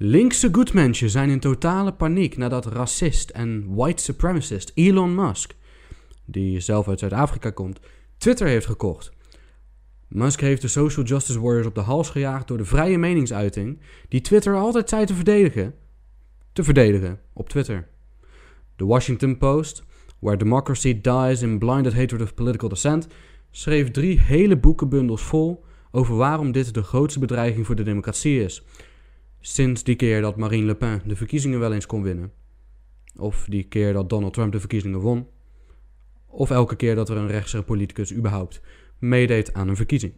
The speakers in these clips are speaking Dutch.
Linkse goedmensen zijn in totale paniek nadat racist en white supremacist Elon Musk, die zelf uit Zuid-Afrika komt, Twitter heeft gekocht. Musk heeft de social justice warriors op de hals gejaagd door de vrije meningsuiting, die Twitter altijd zei te verdedigen, te verdedigen op Twitter. The Washington Post, Where Democracy Dies in Blinded Hatred of Political Dissent, schreef drie hele boekenbundels vol over waarom dit de grootste bedreiging voor de democratie is. Sinds die keer dat Marine Le Pen de verkiezingen wel eens kon winnen. Of die keer dat Donald Trump de verkiezingen won. Of elke keer dat er een rechtse politicus überhaupt meedeed aan een verkiezing.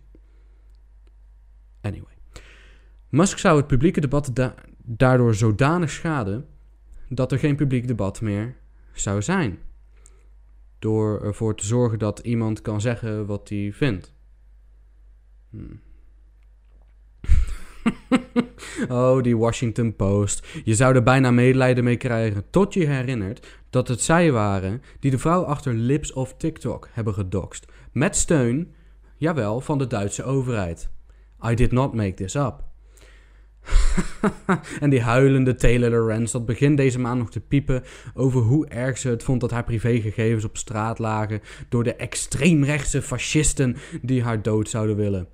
Anyway. Musk zou het publieke debat daardoor zodanig schaden dat er geen publiek debat meer zou zijn. Door ervoor te zorgen dat iemand kan zeggen wat hij vindt. Hmm. oh, die Washington Post. Je zou er bijna medelijden mee krijgen tot je herinnert dat het zij waren die de vrouw achter Lips of TikTok hebben gedoxt. Met steun, jawel, van de Duitse overheid. I did not make this up. en die huilende Taylor Lorenz dat begin deze maand nog te piepen over hoe erg ze het vond dat haar privégegevens op straat lagen door de extreemrechtse fascisten die haar dood zouden willen.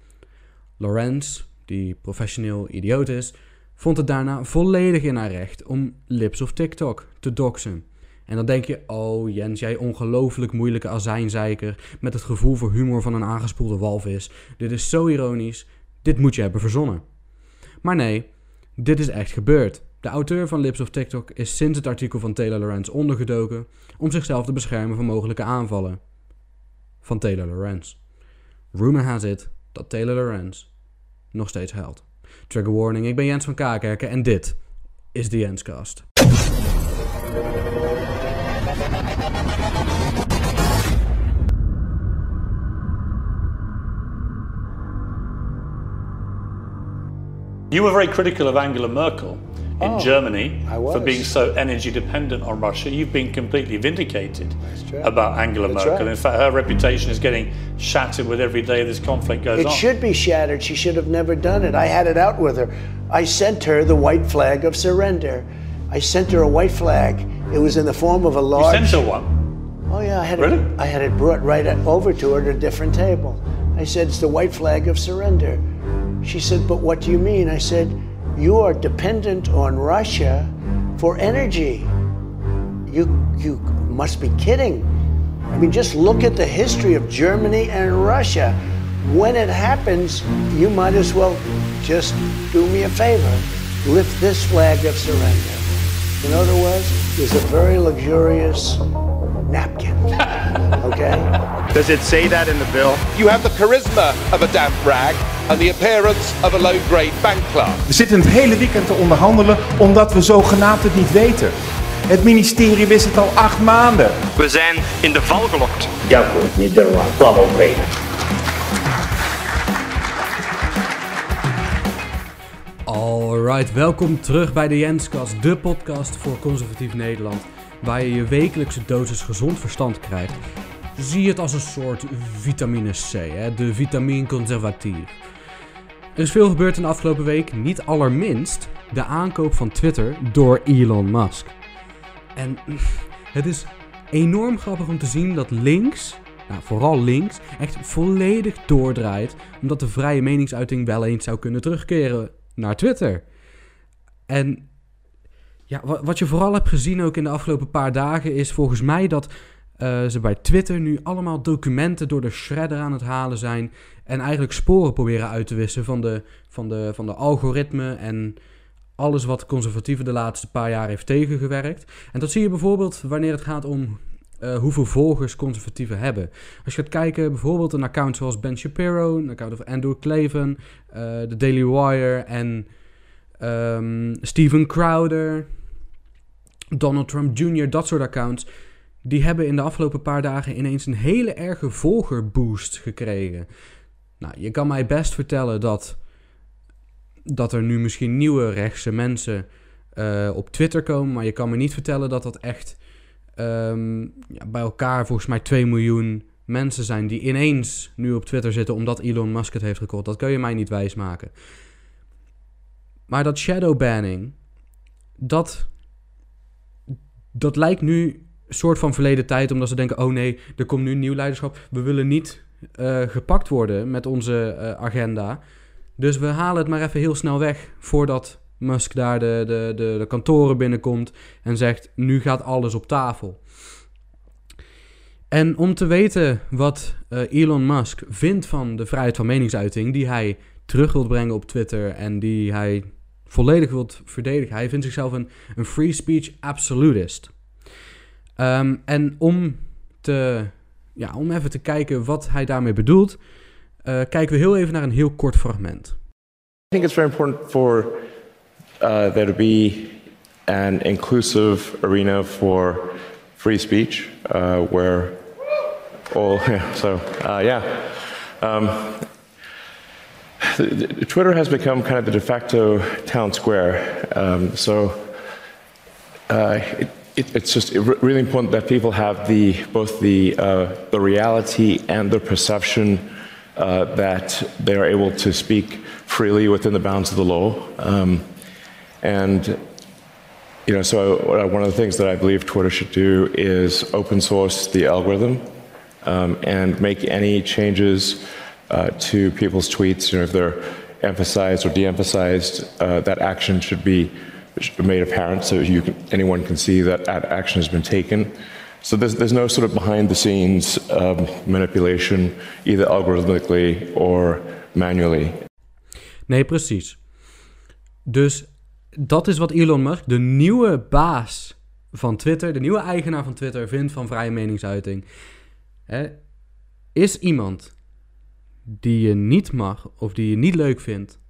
Lorenz, die professioneel idioot is, vond het daarna volledig in haar recht om Lips of TikTok te doxen. En dan denk je, oh Jens, jij ongelooflijk moeilijke azijnzeiker met het gevoel voor humor van een aangespoelde walvis. Dit is zo ironisch, dit moet je hebben verzonnen. Maar nee, dit is echt gebeurd. De auteur van Lips of TikTok is sinds het artikel van Taylor Lorenz ondergedoken om zichzelf te beschermen van mogelijke aanvallen van Taylor Lorenz. Rumor has it dat Taylor Lorenz nog steeds huilt. Trigger warning, ik ben Jens van Kaakerken en dit is de Jenscast. You were very critical of Angela Merkel in oh, Germany for being so energy dependent on Russia. You've been completely vindicated about Angela That's Merkel. Right. In fact, her reputation is getting shattered with every day this conflict goes it on. It should be shattered. She should have never done it. I had it out with her. I sent her the white flag of surrender. I sent her a white flag. It was in the form of a large. You sent her one. Oh yeah, I had really? it. I had it brought right over to her at a different table. I said, "It's the white flag of surrender." She said, But what do you mean? I said, You are dependent on Russia for energy. You, you must be kidding. I mean, just look at the history of Germany and Russia. When it happens, you might as well just do me a favor lift this flag of surrender. In other words, there's a very luxurious napkin. Okay? Does it say that in the bill? You have the charisma of a damp rag and the appearance of a low-grade bank. We zitten het hele weekend te onderhandelen omdat we zogenaamd het niet weten. Het ministerie wist het al acht maanden. We zijn in de val gelokt. Ja goed, Nederland, kwam reden. Alright, welkom terug bij de Jenskast, de podcast voor conservatief Nederland, waar je je wekelijkse dosis gezond verstand krijgt. Zie het als een soort vitamine C, hè? de vitamine conservatief. Er is veel gebeurd in de afgelopen week, niet allerminst de aankoop van Twitter door Elon Musk. En het is enorm grappig om te zien dat links, nou, vooral links, echt volledig doordraait, omdat de vrije meningsuiting wel eens zou kunnen terugkeren naar Twitter. En ja, wat je vooral hebt gezien ook in de afgelopen paar dagen is volgens mij dat uh, ze bij Twitter nu allemaal documenten door de shredder aan het halen zijn. En eigenlijk sporen proberen uit te wissen van de, van de, van de algoritme en alles wat conservatieven de laatste paar jaar heeft tegengewerkt. En dat zie je bijvoorbeeld wanneer het gaat om uh, hoeveel volgers conservatieven hebben. Als je gaat kijken, bijvoorbeeld een account zoals Ben Shapiro, een account van Andrew Clavin, uh, The Daily Wire en um, Steven Crowder, Donald Trump Jr., dat soort accounts, die hebben in de afgelopen paar dagen ineens een hele erge volgerboost gekregen. Nou, je kan mij best vertellen dat, dat er nu misschien nieuwe rechtse mensen uh, op Twitter komen, maar je kan me niet vertellen dat dat echt um, ja, bij elkaar volgens mij 2 miljoen mensen zijn die ineens nu op Twitter zitten omdat Elon Musk het heeft gekocht. Dat kun je mij niet wijsmaken. Maar dat shadow banning, dat, dat lijkt nu soort van verleden tijd, omdat ze denken: oh nee, er komt nu nieuw leiderschap. We willen niet uh, gepakt worden met onze uh, agenda. Dus we halen het maar even heel snel weg voordat Musk daar de, de, de, kantoren binnenkomt en zegt: nu gaat alles op tafel. En om te weten wat uh, Elon Musk vindt van de vrijheid van meningsuiting, die hij terug wilt brengen op Twitter en die hij volledig wilt verdedigen. Hij vindt zichzelf een, een free speech absolutist. Um, en om, te, ja, om even te kijken wat hij daarmee bedoelt, uh, kijken we heel even naar een heel kort fragment. I think it's very important for uh, there to be an inclusive arena for free speech, uh, where all, yeah, so, uh, yeah. Um, Twitter has become kind of the de facto town square. Um, so uh, it, it's just really important that people have the both the uh, the reality and the perception uh, that they are able to speak freely within the bounds of the law. Um, and you know, so one of the things that I believe Twitter should do is open source the algorithm um, and make any changes uh, to people's tweets. You know, if they're emphasized or de-emphasized, uh, that action should be made apparent so you can, anyone can see that action has been taken. So there's, there's no sort of behind the scenes um, manipulation, either algorithmically or manually. Nee, precies. Dus dat is wat Elon Musk, de nieuwe baas van Twitter, de nieuwe eigenaar van Twitter, vindt van vrije meningsuiting. Hè? Is iemand die je niet mag of die je niet leuk vindt,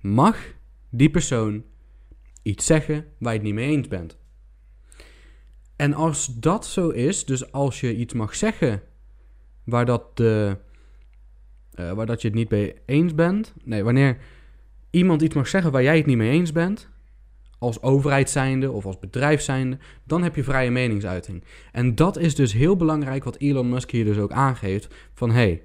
mag die persoon iets zeggen waar je het niet mee eens bent. En als dat zo is, dus als je iets mag zeggen waar, dat de, uh, waar dat je het niet mee eens bent, nee, wanneer iemand iets mag zeggen waar jij het niet mee eens bent, als overheid zijnde of als bedrijf zijnde, dan heb je vrije meningsuiting. En dat is dus heel belangrijk wat Elon Musk hier dus ook aangeeft, van hey,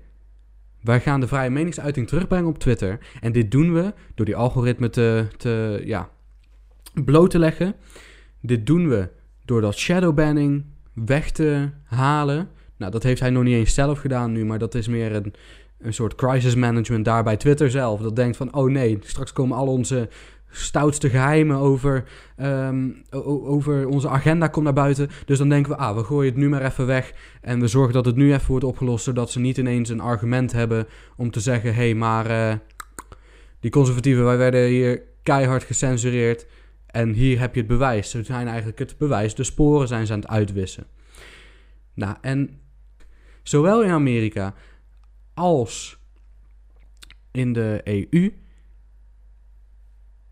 wij gaan de vrije meningsuiting terugbrengen op Twitter. En dit doen we door die algoritme te, te ja, bloot te leggen. Dit doen we door dat shadowbanning weg te halen. Nou, dat heeft hij nog niet eens zelf gedaan nu, maar dat is meer een, een soort crisis management daar bij Twitter zelf. Dat denkt van, oh nee, straks komen al onze stoutste geheimen over, ehm, over onze agenda komt naar buiten. Dus dan denken we, ah, we gooien het nu maar even weg. En we zorgen dat het nu even wordt opgelost, zodat ze niet ineens een argument hebben om te zeggen: hé, hey, maar uh, die conservatieven, wij werden hier keihard gecensureerd. En hier heb je het bewijs. Ze zijn eigenlijk het bewijs. De sporen zijn ze aan het uitwissen. Nou, en zowel in Amerika als in de EU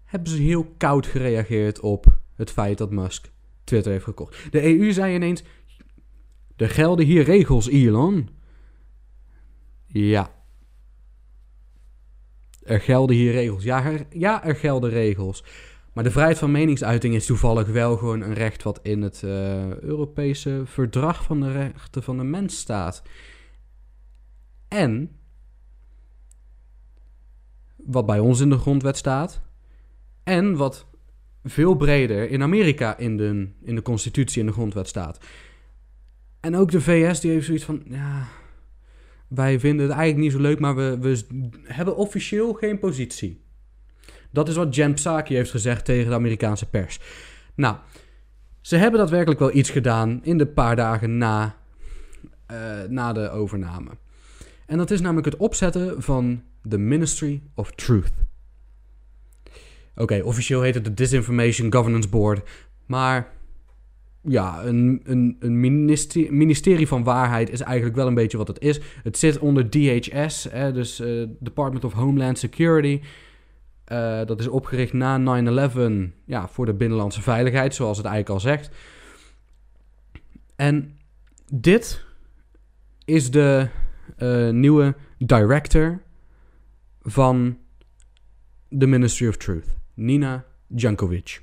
hebben ze heel koud gereageerd op het feit dat Musk Twitter heeft gekocht. De EU zei ineens: Er gelden hier regels, Elon. Ja. Er gelden hier regels. Ja er, ja, er gelden regels. Maar de vrijheid van meningsuiting is toevallig wel gewoon een recht wat in het uh, Europese Verdrag van de Rechten van de Mens staat. En wat bij ons in de grondwet staat, en wat veel breder in Amerika in de, in de constitutie en de grondwet staat. En ook de VS die heeft zoiets van, ja, wij vinden het eigenlijk niet zo leuk, maar we, we hebben officieel geen positie. Dat is wat Jen Psaki heeft gezegd tegen de Amerikaanse pers. Nou, ze hebben daadwerkelijk wel iets gedaan in de paar dagen na, uh, na de overname. En dat is namelijk het opzetten van de Ministry of Truth. Oké, officieel heet het de Disinformation Governance Board. Maar ja, een, een, een ministerie, ministerie, van Waarheid is eigenlijk wel een beetje wat het is. Het zit onder DHS, hè, dus uh, Department of Homeland Security. Uh, dat is opgericht na 9-11 ja, voor de binnenlandse veiligheid, zoals het eigenlijk al zegt. En dit is de uh, nieuwe director van de Ministry of Truth. Nina Jankovic.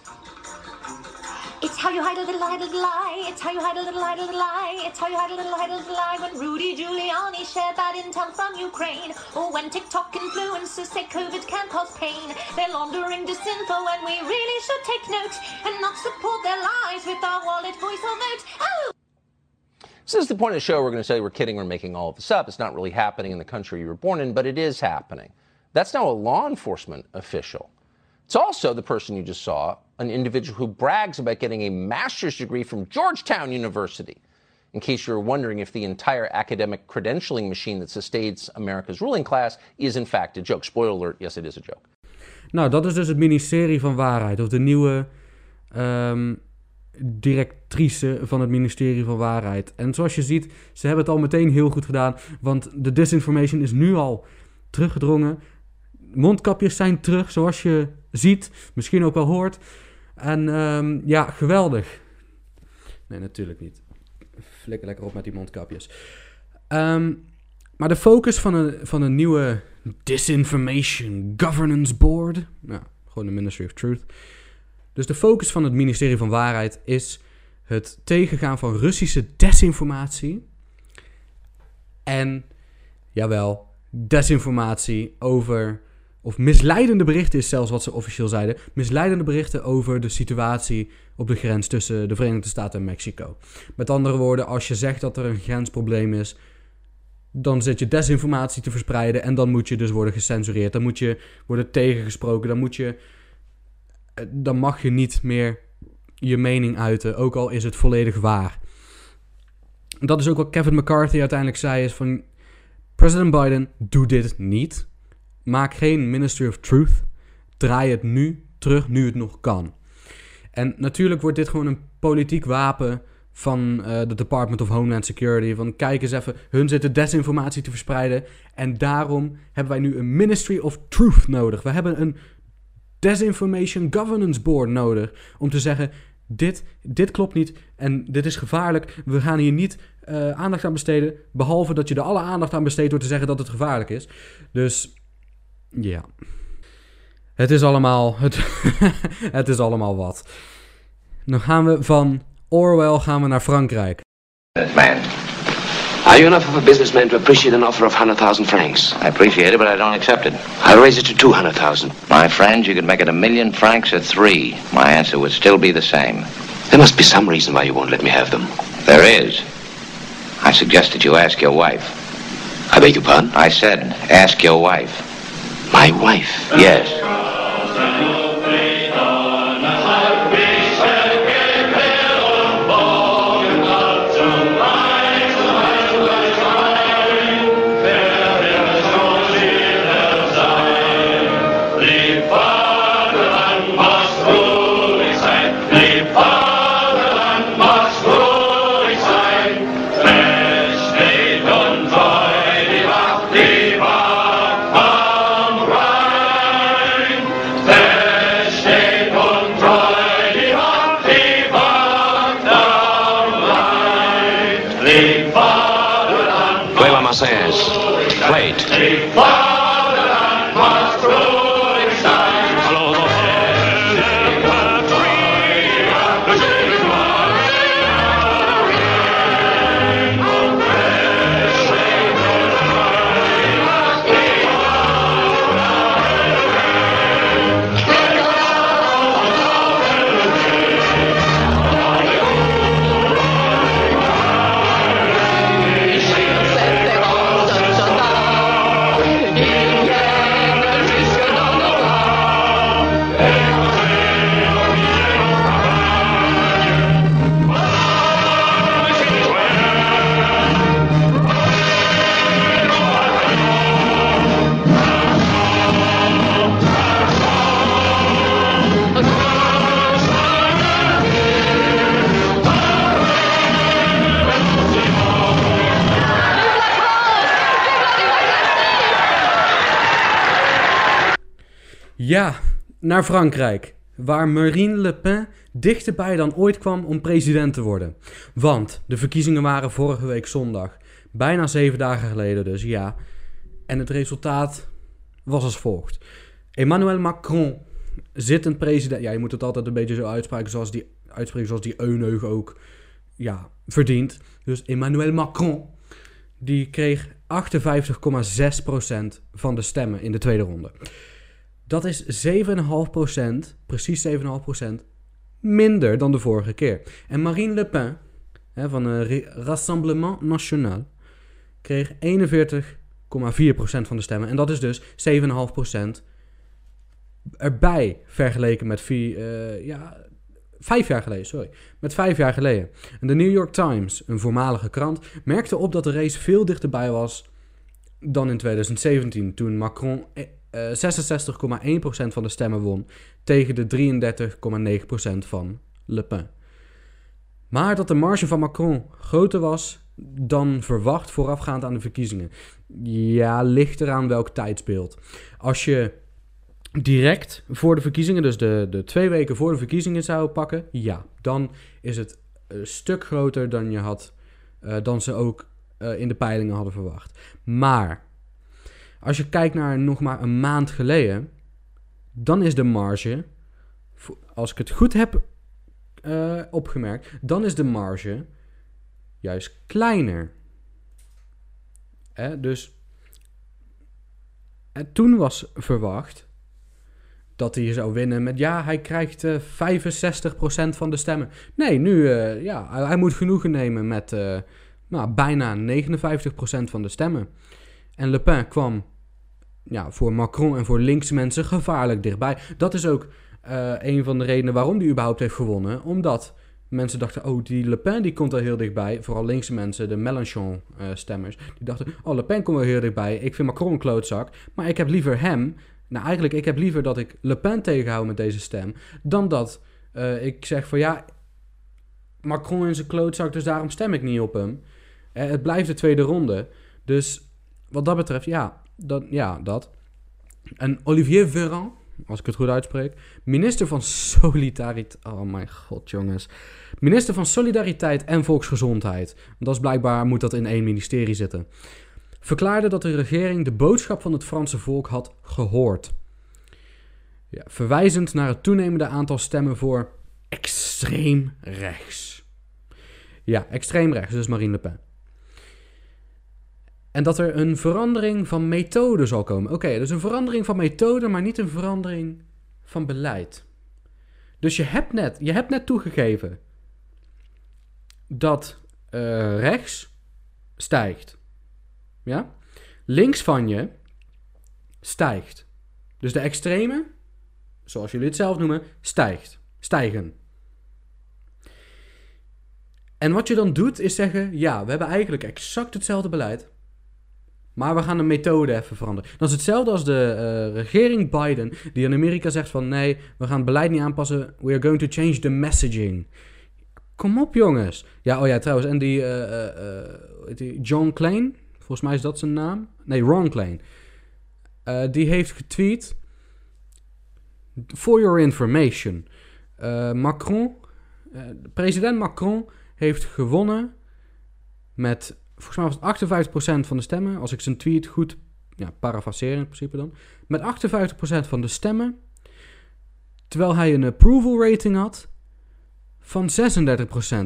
How you hide a little, hide a little lie. It's how you hide a little, hide a little lie. It's how you hide a little, hide a little lie. When Rudy Giuliani shared bad intel from Ukraine, or when TikTok influencers say COVID can cause pain, they're laundering disinfo, and we really should take note and not support their lies with our wallet, voice, or vote. Oh. So this is the point of the show. We're going to say we're kidding, we're making all of this up. It's not really happening in the country you were born in, but it is happening. That's now a law enforcement official. It's also the person you just saw, an individual who brags about getting a master's degree from Georgetown University. In case you're wondering if the entire academic credentialing machine that sustains America's ruling class is in fact a joke. Spoiler alert, yes, it is a joke. Nou, dat is dus het ministerie van Waarheid, of de nieuwe um, directrice van het ministerie van Waarheid. En zoals je ziet, ze hebben het al meteen heel goed gedaan, want de disinformation is nu al teruggedrongen. Mondkapjes zijn terug, zoals je ziet, misschien ook wel hoort. En um, ja, geweldig. Nee, natuurlijk niet. Flikker lekker op met die mondkapjes. Um, maar de focus van een, van een nieuwe Disinformation Governance Board. Nou, gewoon de Ministry of Truth. Dus de focus van het ministerie van Waarheid is het tegengaan van Russische desinformatie. En, jawel, desinformatie over of misleidende berichten is zelfs wat ze officieel zeiden. Misleidende berichten over de situatie op de grens tussen de Verenigde Staten en Mexico. Met andere woorden, als je zegt dat er een grensprobleem is, dan zit je desinformatie te verspreiden en dan moet je dus worden gecensureerd. Dan moet je worden tegengesproken. Dan moet je. Eh, dan mag je niet meer je mening uiten, ook al is het volledig waar. Dat is ook wat Kevin McCarthy uiteindelijk zei: is van president Biden, doe dit niet. Maak geen Ministry of Truth. Draai het nu terug, nu het nog kan. En natuurlijk wordt dit gewoon een politiek wapen van uh, de Department of Homeland Security. Van kijk eens even, hun zitten desinformatie te verspreiden. En daarom hebben wij nu een Ministry of Truth nodig. We hebben een Disinformation Governance Board nodig. Om te zeggen, dit, dit klopt niet en dit is gevaarlijk. We gaan hier niet uh, aandacht aan besteden. Behalve dat je er alle aandacht aan besteedt door te zeggen dat het gevaarlijk is. Dus ja. Het is allemaal, het, het is allemaal wat. Dan gaan we van Orwell gaan we naar Frankrijk. Man, are you enough of a businessman to appreciate an offer of 100,000 francs? I appreciate it, but I don't accept it. I'll raise it to 200,000. My friends, you could make it a million francs or three. My answer would still be the same. There must be some reason why you won't let me have them. There is. I suggest that you ask your wife. I beg your pardon? I said, ask your wife. My wife? Yes. says. Ja, naar Frankrijk, waar Marine Le Pen dichterbij dan ooit kwam om president te worden. Want de verkiezingen waren vorige week zondag, bijna zeven dagen geleden dus, ja. En het resultaat was als volgt. Emmanuel Macron, zittend president, ja je moet het altijd een beetje zo uitspreken zoals die uitspreken zoals die Euneug ook ja, verdient. Dus Emmanuel Macron, die kreeg 58,6% van de stemmen in de tweede ronde. Dat is 7,5%, precies 7,5% minder dan de vorige keer. En Marine Le Pen hè, van het Rassemblement National kreeg 41,4% van de stemmen. En dat is dus 7,5% erbij vergeleken met uh, ja, vijf jaar geleden. Sorry, met vijf jaar geleden. En de New York Times, een voormalige krant, merkte op dat de race veel dichterbij was dan in 2017, toen Macron uh, eh, 66,1% van de stemmen won tegen de 33,9% van Le Pen. Maar dat de marge van Macron groter was dan verwacht voorafgaand aan de verkiezingen. Ja, ligt eraan welk tijdsbeeld. Als je direct voor de verkiezingen, dus de, de twee weken voor de verkiezingen zou pakken, ja, dan is het een stuk groter dan je had, uh, dan ze ook uh, in de peilingen hadden verwacht. Maar als je kijkt naar nog maar een maand geleden, dan is de marge, als ik het goed heb uh, opgemerkt, dan is de marge juist kleiner. Dus en toen was verwacht dat hij zou winnen met ja, hij krijgt uh, eh, 65% van de stemmen. Nee, nu uh, ja, hij moet genoegen nemen met nou, bijna 59% van de stemmen. En Le Pen kwam ja, voor Macron en voor linkse mensen gevaarlijk dichtbij. Dat is ook een van de redenen waarom hij überhaupt heeft gewonnen. Omdat mensen dachten, oh, die Le Pen die komt wel heel dichtbij. Vooral linkse mensen, de Mélenchon-stemmers. die dachten, oh, Le Pen komt wel heel dichtbij. Ik vind Macron een klootzak. Maar ik heb liever hem nou, eigenlijk, ik heb liever dat ik Le Pen tegenhoud met deze stem, dan dat uh, ik zeg van ja, Macron in zijn klootzak, dus daarom stem ik niet op hem. Het blijft de tweede ronde. Dus wat dat betreft, ja, Ja, dat. En Olivier Véran, als ik het goed uitspreek, minister van Solidariteit. Oh mijn god, jongens. Minister van Solidariteit en Volksgezondheid. Dat is blijkbaar, moet dat in één ministerie zitten verklaarde dat de regering de boodschap van het Franse volk had gehoord. Ja, verwijzend naar het toenemende aantal stemmen voor extreem rechts. Ja, extreem rechts, dus Marine Le Pen. En dat er een verandering van methode zal komen. Oké, dus een verandering van methode, maar niet een verandering van beleid. Dus je hebt net, je hebt net toegegeven dat uh, rechts stijgt. Ja? Links van je stijgt. Dus de extreme, zoals jullie het zelf noemen, stijgt. Stijgen. En wat je dan doet is zeggen: ja, we hebben eigenlijk exact hetzelfde beleid. Maar we gaan de methode even veranderen. Dat is hetzelfde als de uh, regering Biden, die in Amerika zegt van nee, we gaan het beleid niet aanpassen. We are going to change the messaging. Kom op jongens. Ja, oh ja, trouwens. En die, uh, die John Klein, Volgens mij is dat zijn naam. Nee, Ron Klein. Die heeft getweet. For your information. Macron, president Macron heeft gewonnen met, volgens mij was het 58% van de stemmen. Als ik zijn tweet goed, ja, parafraseren in principe dan. Met 58% van de stemmen. Terwijl hij een approval rating had van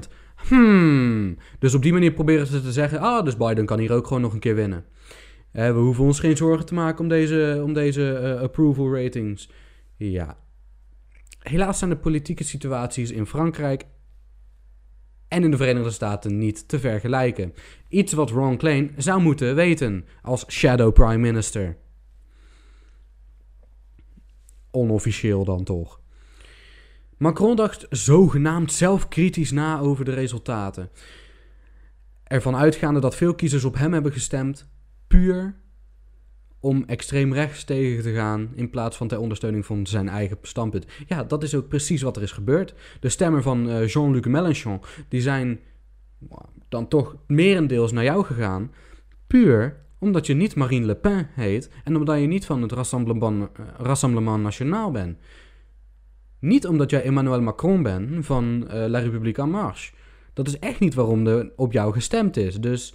36%. Hmm. Dus op die manier proberen ze te zeggen: ah, dus Biden kan hier ook gewoon nog een keer winnen. we hoeven ons geen zorgen te maken om deze, om deze uh, approval ratings. Ja. Helaas zijn de politieke situaties in Frankrijk en in de Verenigde Staten niet te vergelijken. Iets wat Ron Klein zou moeten weten als shadow prime minister. Onofficieel dan toch. Macron dacht zogenaamd zelf kritisch na over de resultaten. Ervan uitgaande dat veel kiezers op hem hebben gestemd, puur om extreem rechts tegen te gaan in plaats van ter ondersteuning van zijn eigen standpunt. Ja, dat is ook precies wat er is gebeurd. De stemmen van uh, Jean-Luc Mélenchon, die zijn dan toch merendeels naar jou gegaan, puur omdat je niet Marine Le Pen heet en omdat je niet van het Rassemblement, uh, Rassemblement National bent. Niet omdat jij Emmanuel Macron bent van uh, La République en Marche. Dat is echt niet waarom er op jou gestemd is. Dus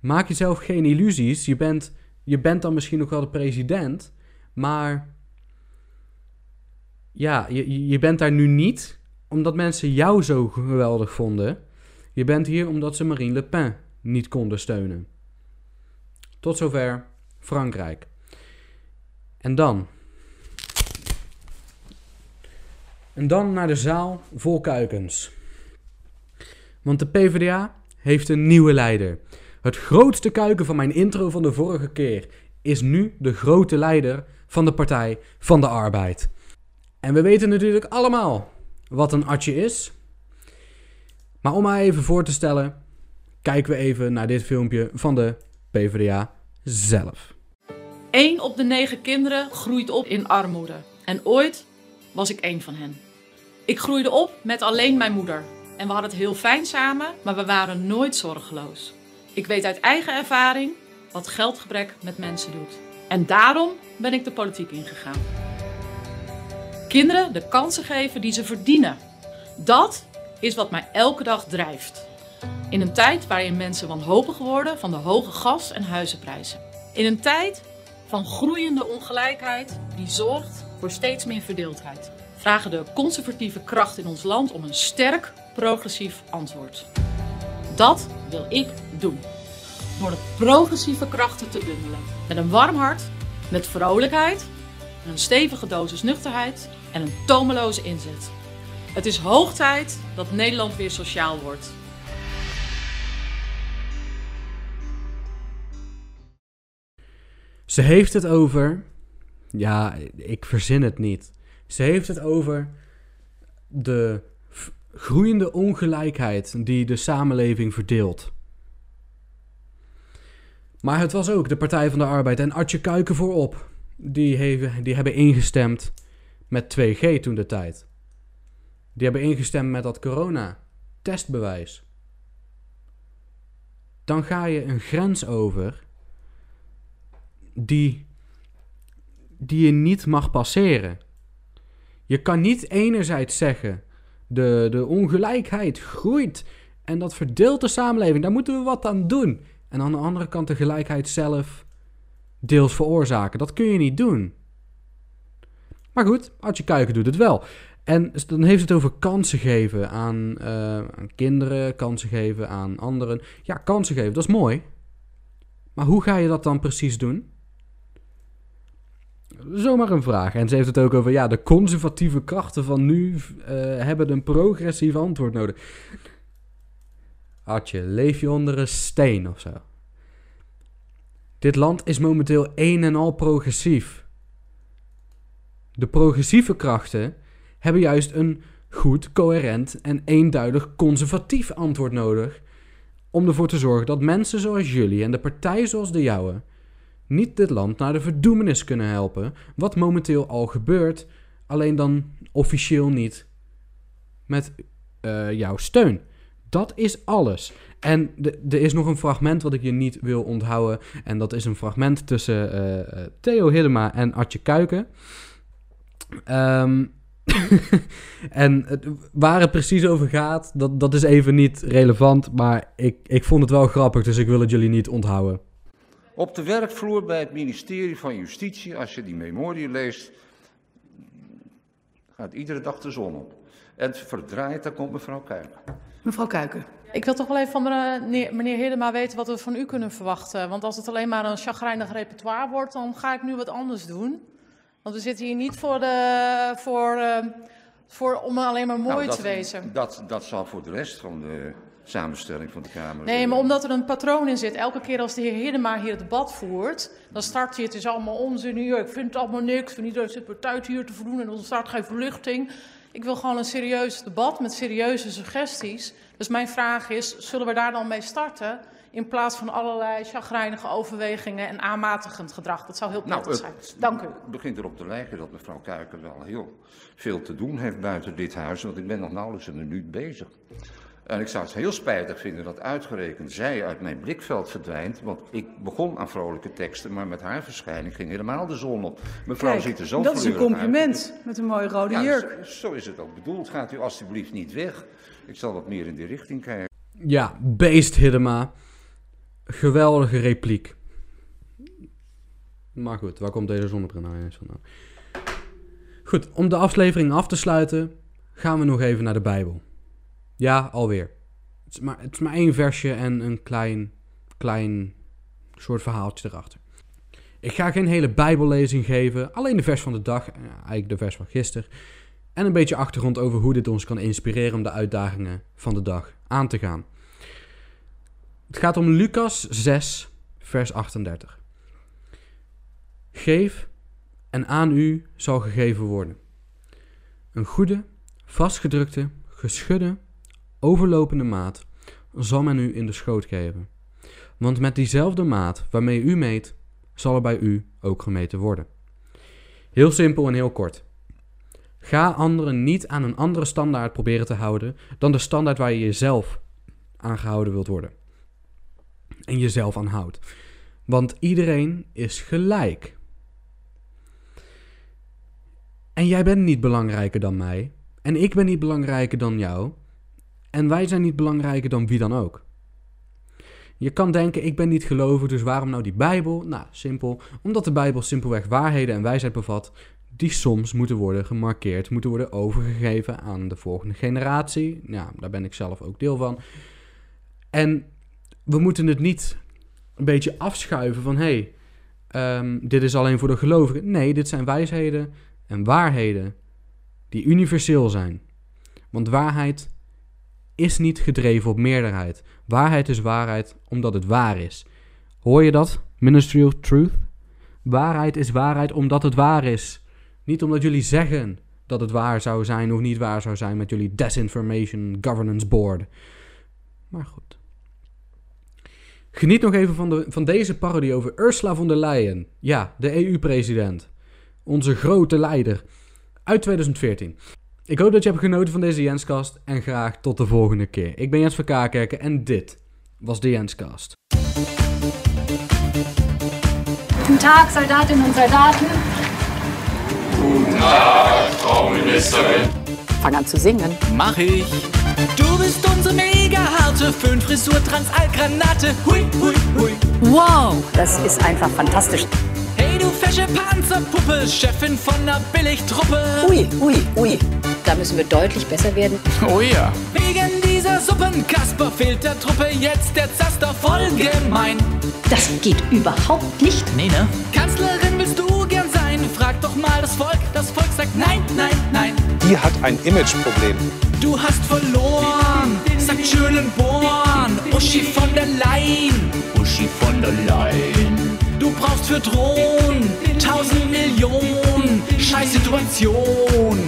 maak jezelf geen illusies. Je bent, je bent dan misschien nog wel de president, maar ja, je, je bent daar nu niet omdat mensen jou zo geweldig vonden. Je bent hier omdat ze Marine Le Pen niet konden steunen. Tot zover Frankrijk. En dan. En dan naar de zaal vol kuikens. Want de PvdA heeft een nieuwe leider. Het grootste kuiken van mijn intro van de vorige keer is nu de grote leider van de Partij van de Arbeid. En we weten natuurlijk allemaal wat een atje is. Maar om maar even voor te stellen, kijken we even naar dit filmpje van de PvdA zelf. 1 op de 9 kinderen groeit op in armoede. En ooit was ik één van hen. Ik groeide op met alleen mijn moeder. En we hadden het heel fijn samen, maar we waren nooit zorgeloos. Ik weet uit eigen ervaring wat geldgebrek met mensen doet. En daarom ben ik de politiek ingegaan. Kinderen de kansen geven die ze verdienen. Dat is wat mij elke dag drijft. In een tijd waarin mensen wanhopig worden van de hoge gas- en huizenprijzen. In een tijd van groeiende ongelijkheid die zorgt voor steeds meer verdeeldheid. Vragen de conservatieve kracht in ons land om een sterk progressief antwoord. Dat wil ik Door de progressieve krachten te bundelen. Met een warm hart, met vrolijkheid, een stevige dosis nuchterheid en een tomeloze inzet. Het is hoog tijd dat Nederland weer sociaal wordt. Ze heeft het over. Ja, ik verzin het niet. Ze heeft het over de groeiende ongelijkheid die de samenleving verdeelt. Maar het was ook de Partij van de Arbeid en Artje Kuiken voorop. Die, heeft, die hebben ingestemd met 2G toen de tijd. Die hebben ingestemd met dat corona-testbewijs. Dan ga je een grens over die, die je niet mag passeren. Je kan niet enerzijds zeggen, de, de ongelijkheid groeit en dat verdeelt de samenleving, daar moeten we wat aan doen. En aan de andere kant de gelijkheid zelf deels veroorzaken. Dat kun je niet doen. Maar goed, Artje Kuiken doet het wel. En dan heeft het over kansen geven aan, uh, aan kinderen, kansen geven aan anderen. Ja, kansen geven, dat is mooi. Maar hoe ga je dat dan precies doen? Zomaar een vraag. En ze heeft het ook over, ja, de conservatieve krachten van nu uh, hebben een progressief antwoord nodig. Artje, leef je onder een steen of zo? Dit land is momenteel een en al progressief. De progressieve krachten hebben juist een goed, coherent en eenduidig conservatief antwoord nodig om ervoor te zorgen dat mensen zoals jullie en de partijen zoals de jouwe niet dit land naar de verdoemenis kunnen helpen, wat momenteel al gebeurt, alleen dan officieel niet met uh, jouw steun. Dat is alles. En er is nog een fragment wat ik je niet wil onthouden. En dat is een fragment tussen uh, Theo Hiddema en Artje Kuiken. Um, en het, waar het precies over gaat, dat, dat is even niet relevant. Maar ik, ik vond het wel grappig, dus ik wil het jullie niet onthouden. Op de werkvloer bij het ministerie van Justitie, als je die memorie leest, gaat iedere dag de zon op. En verdraait, dan komt mevrouw Kuiken. Mevrouw Kuiken. Ik wil toch wel even van meneer, meneer Hiddema weten wat we van u kunnen verwachten. Want als het alleen maar een chagrijnig repertoire wordt, dan ga ik nu wat anders doen. Want we zitten hier niet voor de, voor, uh, voor, om alleen maar mooi nou, dat, te wezen. Dat, dat zal voor de rest van de samenstelling van de Kamer. Nee, maar omdat er een patroon in zit. Elke keer als de heer Hiddema hier het debat voert, dan start hij het is allemaal onzin hier. Ik vind het allemaal niks. Van iedereen zit tijd hier te verdoen en er ontstaat geen verlichting. Ik wil gewoon een serieus debat met serieuze suggesties. Dus mijn vraag is, zullen we daar dan mee starten? In plaats van allerlei chagrijnige overwegingen en aanmatigend gedrag. Dat zou heel nou, prettig nou, zijn. Dank u. Het begint erop te lijken dat mevrouw Kuiken wel heel veel te doen heeft buiten dit huis. Want ik ben nog nauwelijks een minuut bezig. En ik zou het heel spijtig vinden dat uitgerekend zij uit mijn blikveld verdwijnt. Want ik begon aan vrolijke teksten, maar met haar verschijning ging helemaal de zon op. Mevrouw Kijk, ziet er zo Dat is een compliment met een mooie rode ja, jurk. Zo, zo is het ook bedoeld. Gaat u alstublieft niet weg. Ik zal wat meer in die richting kijken. Ja, beest Hiddema. Geweldige repliek. Maar goed, waar komt deze zonnebril nou eens vandaan? Goed, om de aflevering af te sluiten, gaan we nog even naar de Bijbel. Ja, alweer. Het is maar, het is maar één versje en een klein, klein soort verhaaltje erachter. Ik ga geen hele Bijbellezing geven, alleen de vers van de dag, eigenlijk de vers van gisteren. En een beetje achtergrond over hoe dit ons kan inspireren om de uitdagingen van de dag aan te gaan. Het gaat om Lucas 6, vers 38. Geef en aan u zal gegeven worden. Een goede, vastgedrukte, geschudde, overlopende maat zal men u in de schoot geven. Want met diezelfde maat waarmee u meet, zal er bij u ook gemeten worden. Heel simpel en heel kort. Ga anderen niet aan een andere standaard proberen te houden dan de standaard waar je jezelf aan gehouden wilt worden. En jezelf aan houdt. Want iedereen is gelijk. En jij bent niet belangrijker dan mij. En ik ben niet belangrijker dan jou. En wij zijn niet belangrijker dan wie dan ook. Je kan denken, ik ben niet gelovig, dus waarom nou die Bijbel? Nou, simpel. Omdat de Bijbel simpelweg waarheden en wijsheid bevat die soms moeten worden gemarkeerd, moeten worden overgegeven aan de volgende generatie. Ja, daar ben ik zelf ook deel van. En we moeten het niet een beetje afschuiven van hé, hey, um, dit is alleen voor de gelovigen. Nee, dit zijn wijsheden en waarheden die universeel zijn. Want waarheid is niet gedreven op meerderheid. Waarheid is waarheid omdat het waar is. Hoor je dat? Ministry of Truth? Waarheid is waarheid omdat het waar is. Niet omdat jullie zeggen dat het waar zou zijn of niet waar zou zijn met jullie Disinformation Governance Board. Maar goed. Geniet nog even van, de, van deze parodie over Ursula von der Leyen. Ja, de EU-president. Onze grote leider. Uit 2014. Ik hoop dat je hebt genoten van deze Jenskast en graag tot de volgende keer. Ik ben Jens van Kakerken en dit was de Jenskast. Guten Tag, Soldatinnen und Soldaten. Guten Tag, Frau Ministerin. Fang an zu singen. Mach ich. Du bist unsere mega harte Föhnfrisur Transaltgranate. Hui, hui, hui. Wow, das ist einfach fantastisch. Fesche Panzerpuppe, Chefin von der Billigtruppe. Ui, ui, ui. Da müssen wir deutlich besser werden. Oh ja. Wegen dieser Suppenkasper fehlt der Truppe jetzt der Zaster voll gemein. Das geht überhaupt nicht. Nee, ne? Kanzlerin willst du gern sein? Frag doch mal das Volk. Das Volk sagt nein, nein, nein. Die hat ein Imageproblem. Du hast verloren, sagt Schönenborn. Uschi von der Leyen. Uschi von der Leyen. Du brauchst für Drohnen tausend Millionen. Scheiß Situation.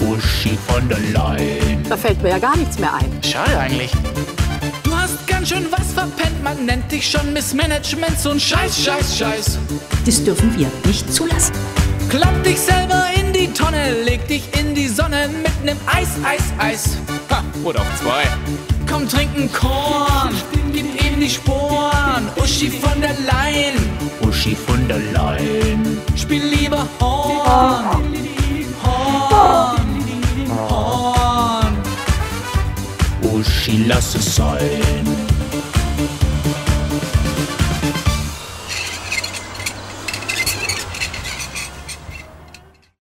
Uschi von der Leyen. Da fällt mir ja gar nichts mehr ein. Schade eigentlich. Du hast ganz schön was verpennt, man nennt dich schon Missmanagement, so ein Scheiß, Scheiß, Scheiß. Das dürfen wir nicht zulassen. Klapp dich selber in die Tonne, leg dich in die Sonne mit nem Eis, Eis, Eis. Ha, oder auch zwei. Komm, trinken Korn, gib die Sporen. Uschi von der Leyen, Uschi von der Leyen. Spiel lieber Horn, Horn, Horn. Uschi, lass es sein.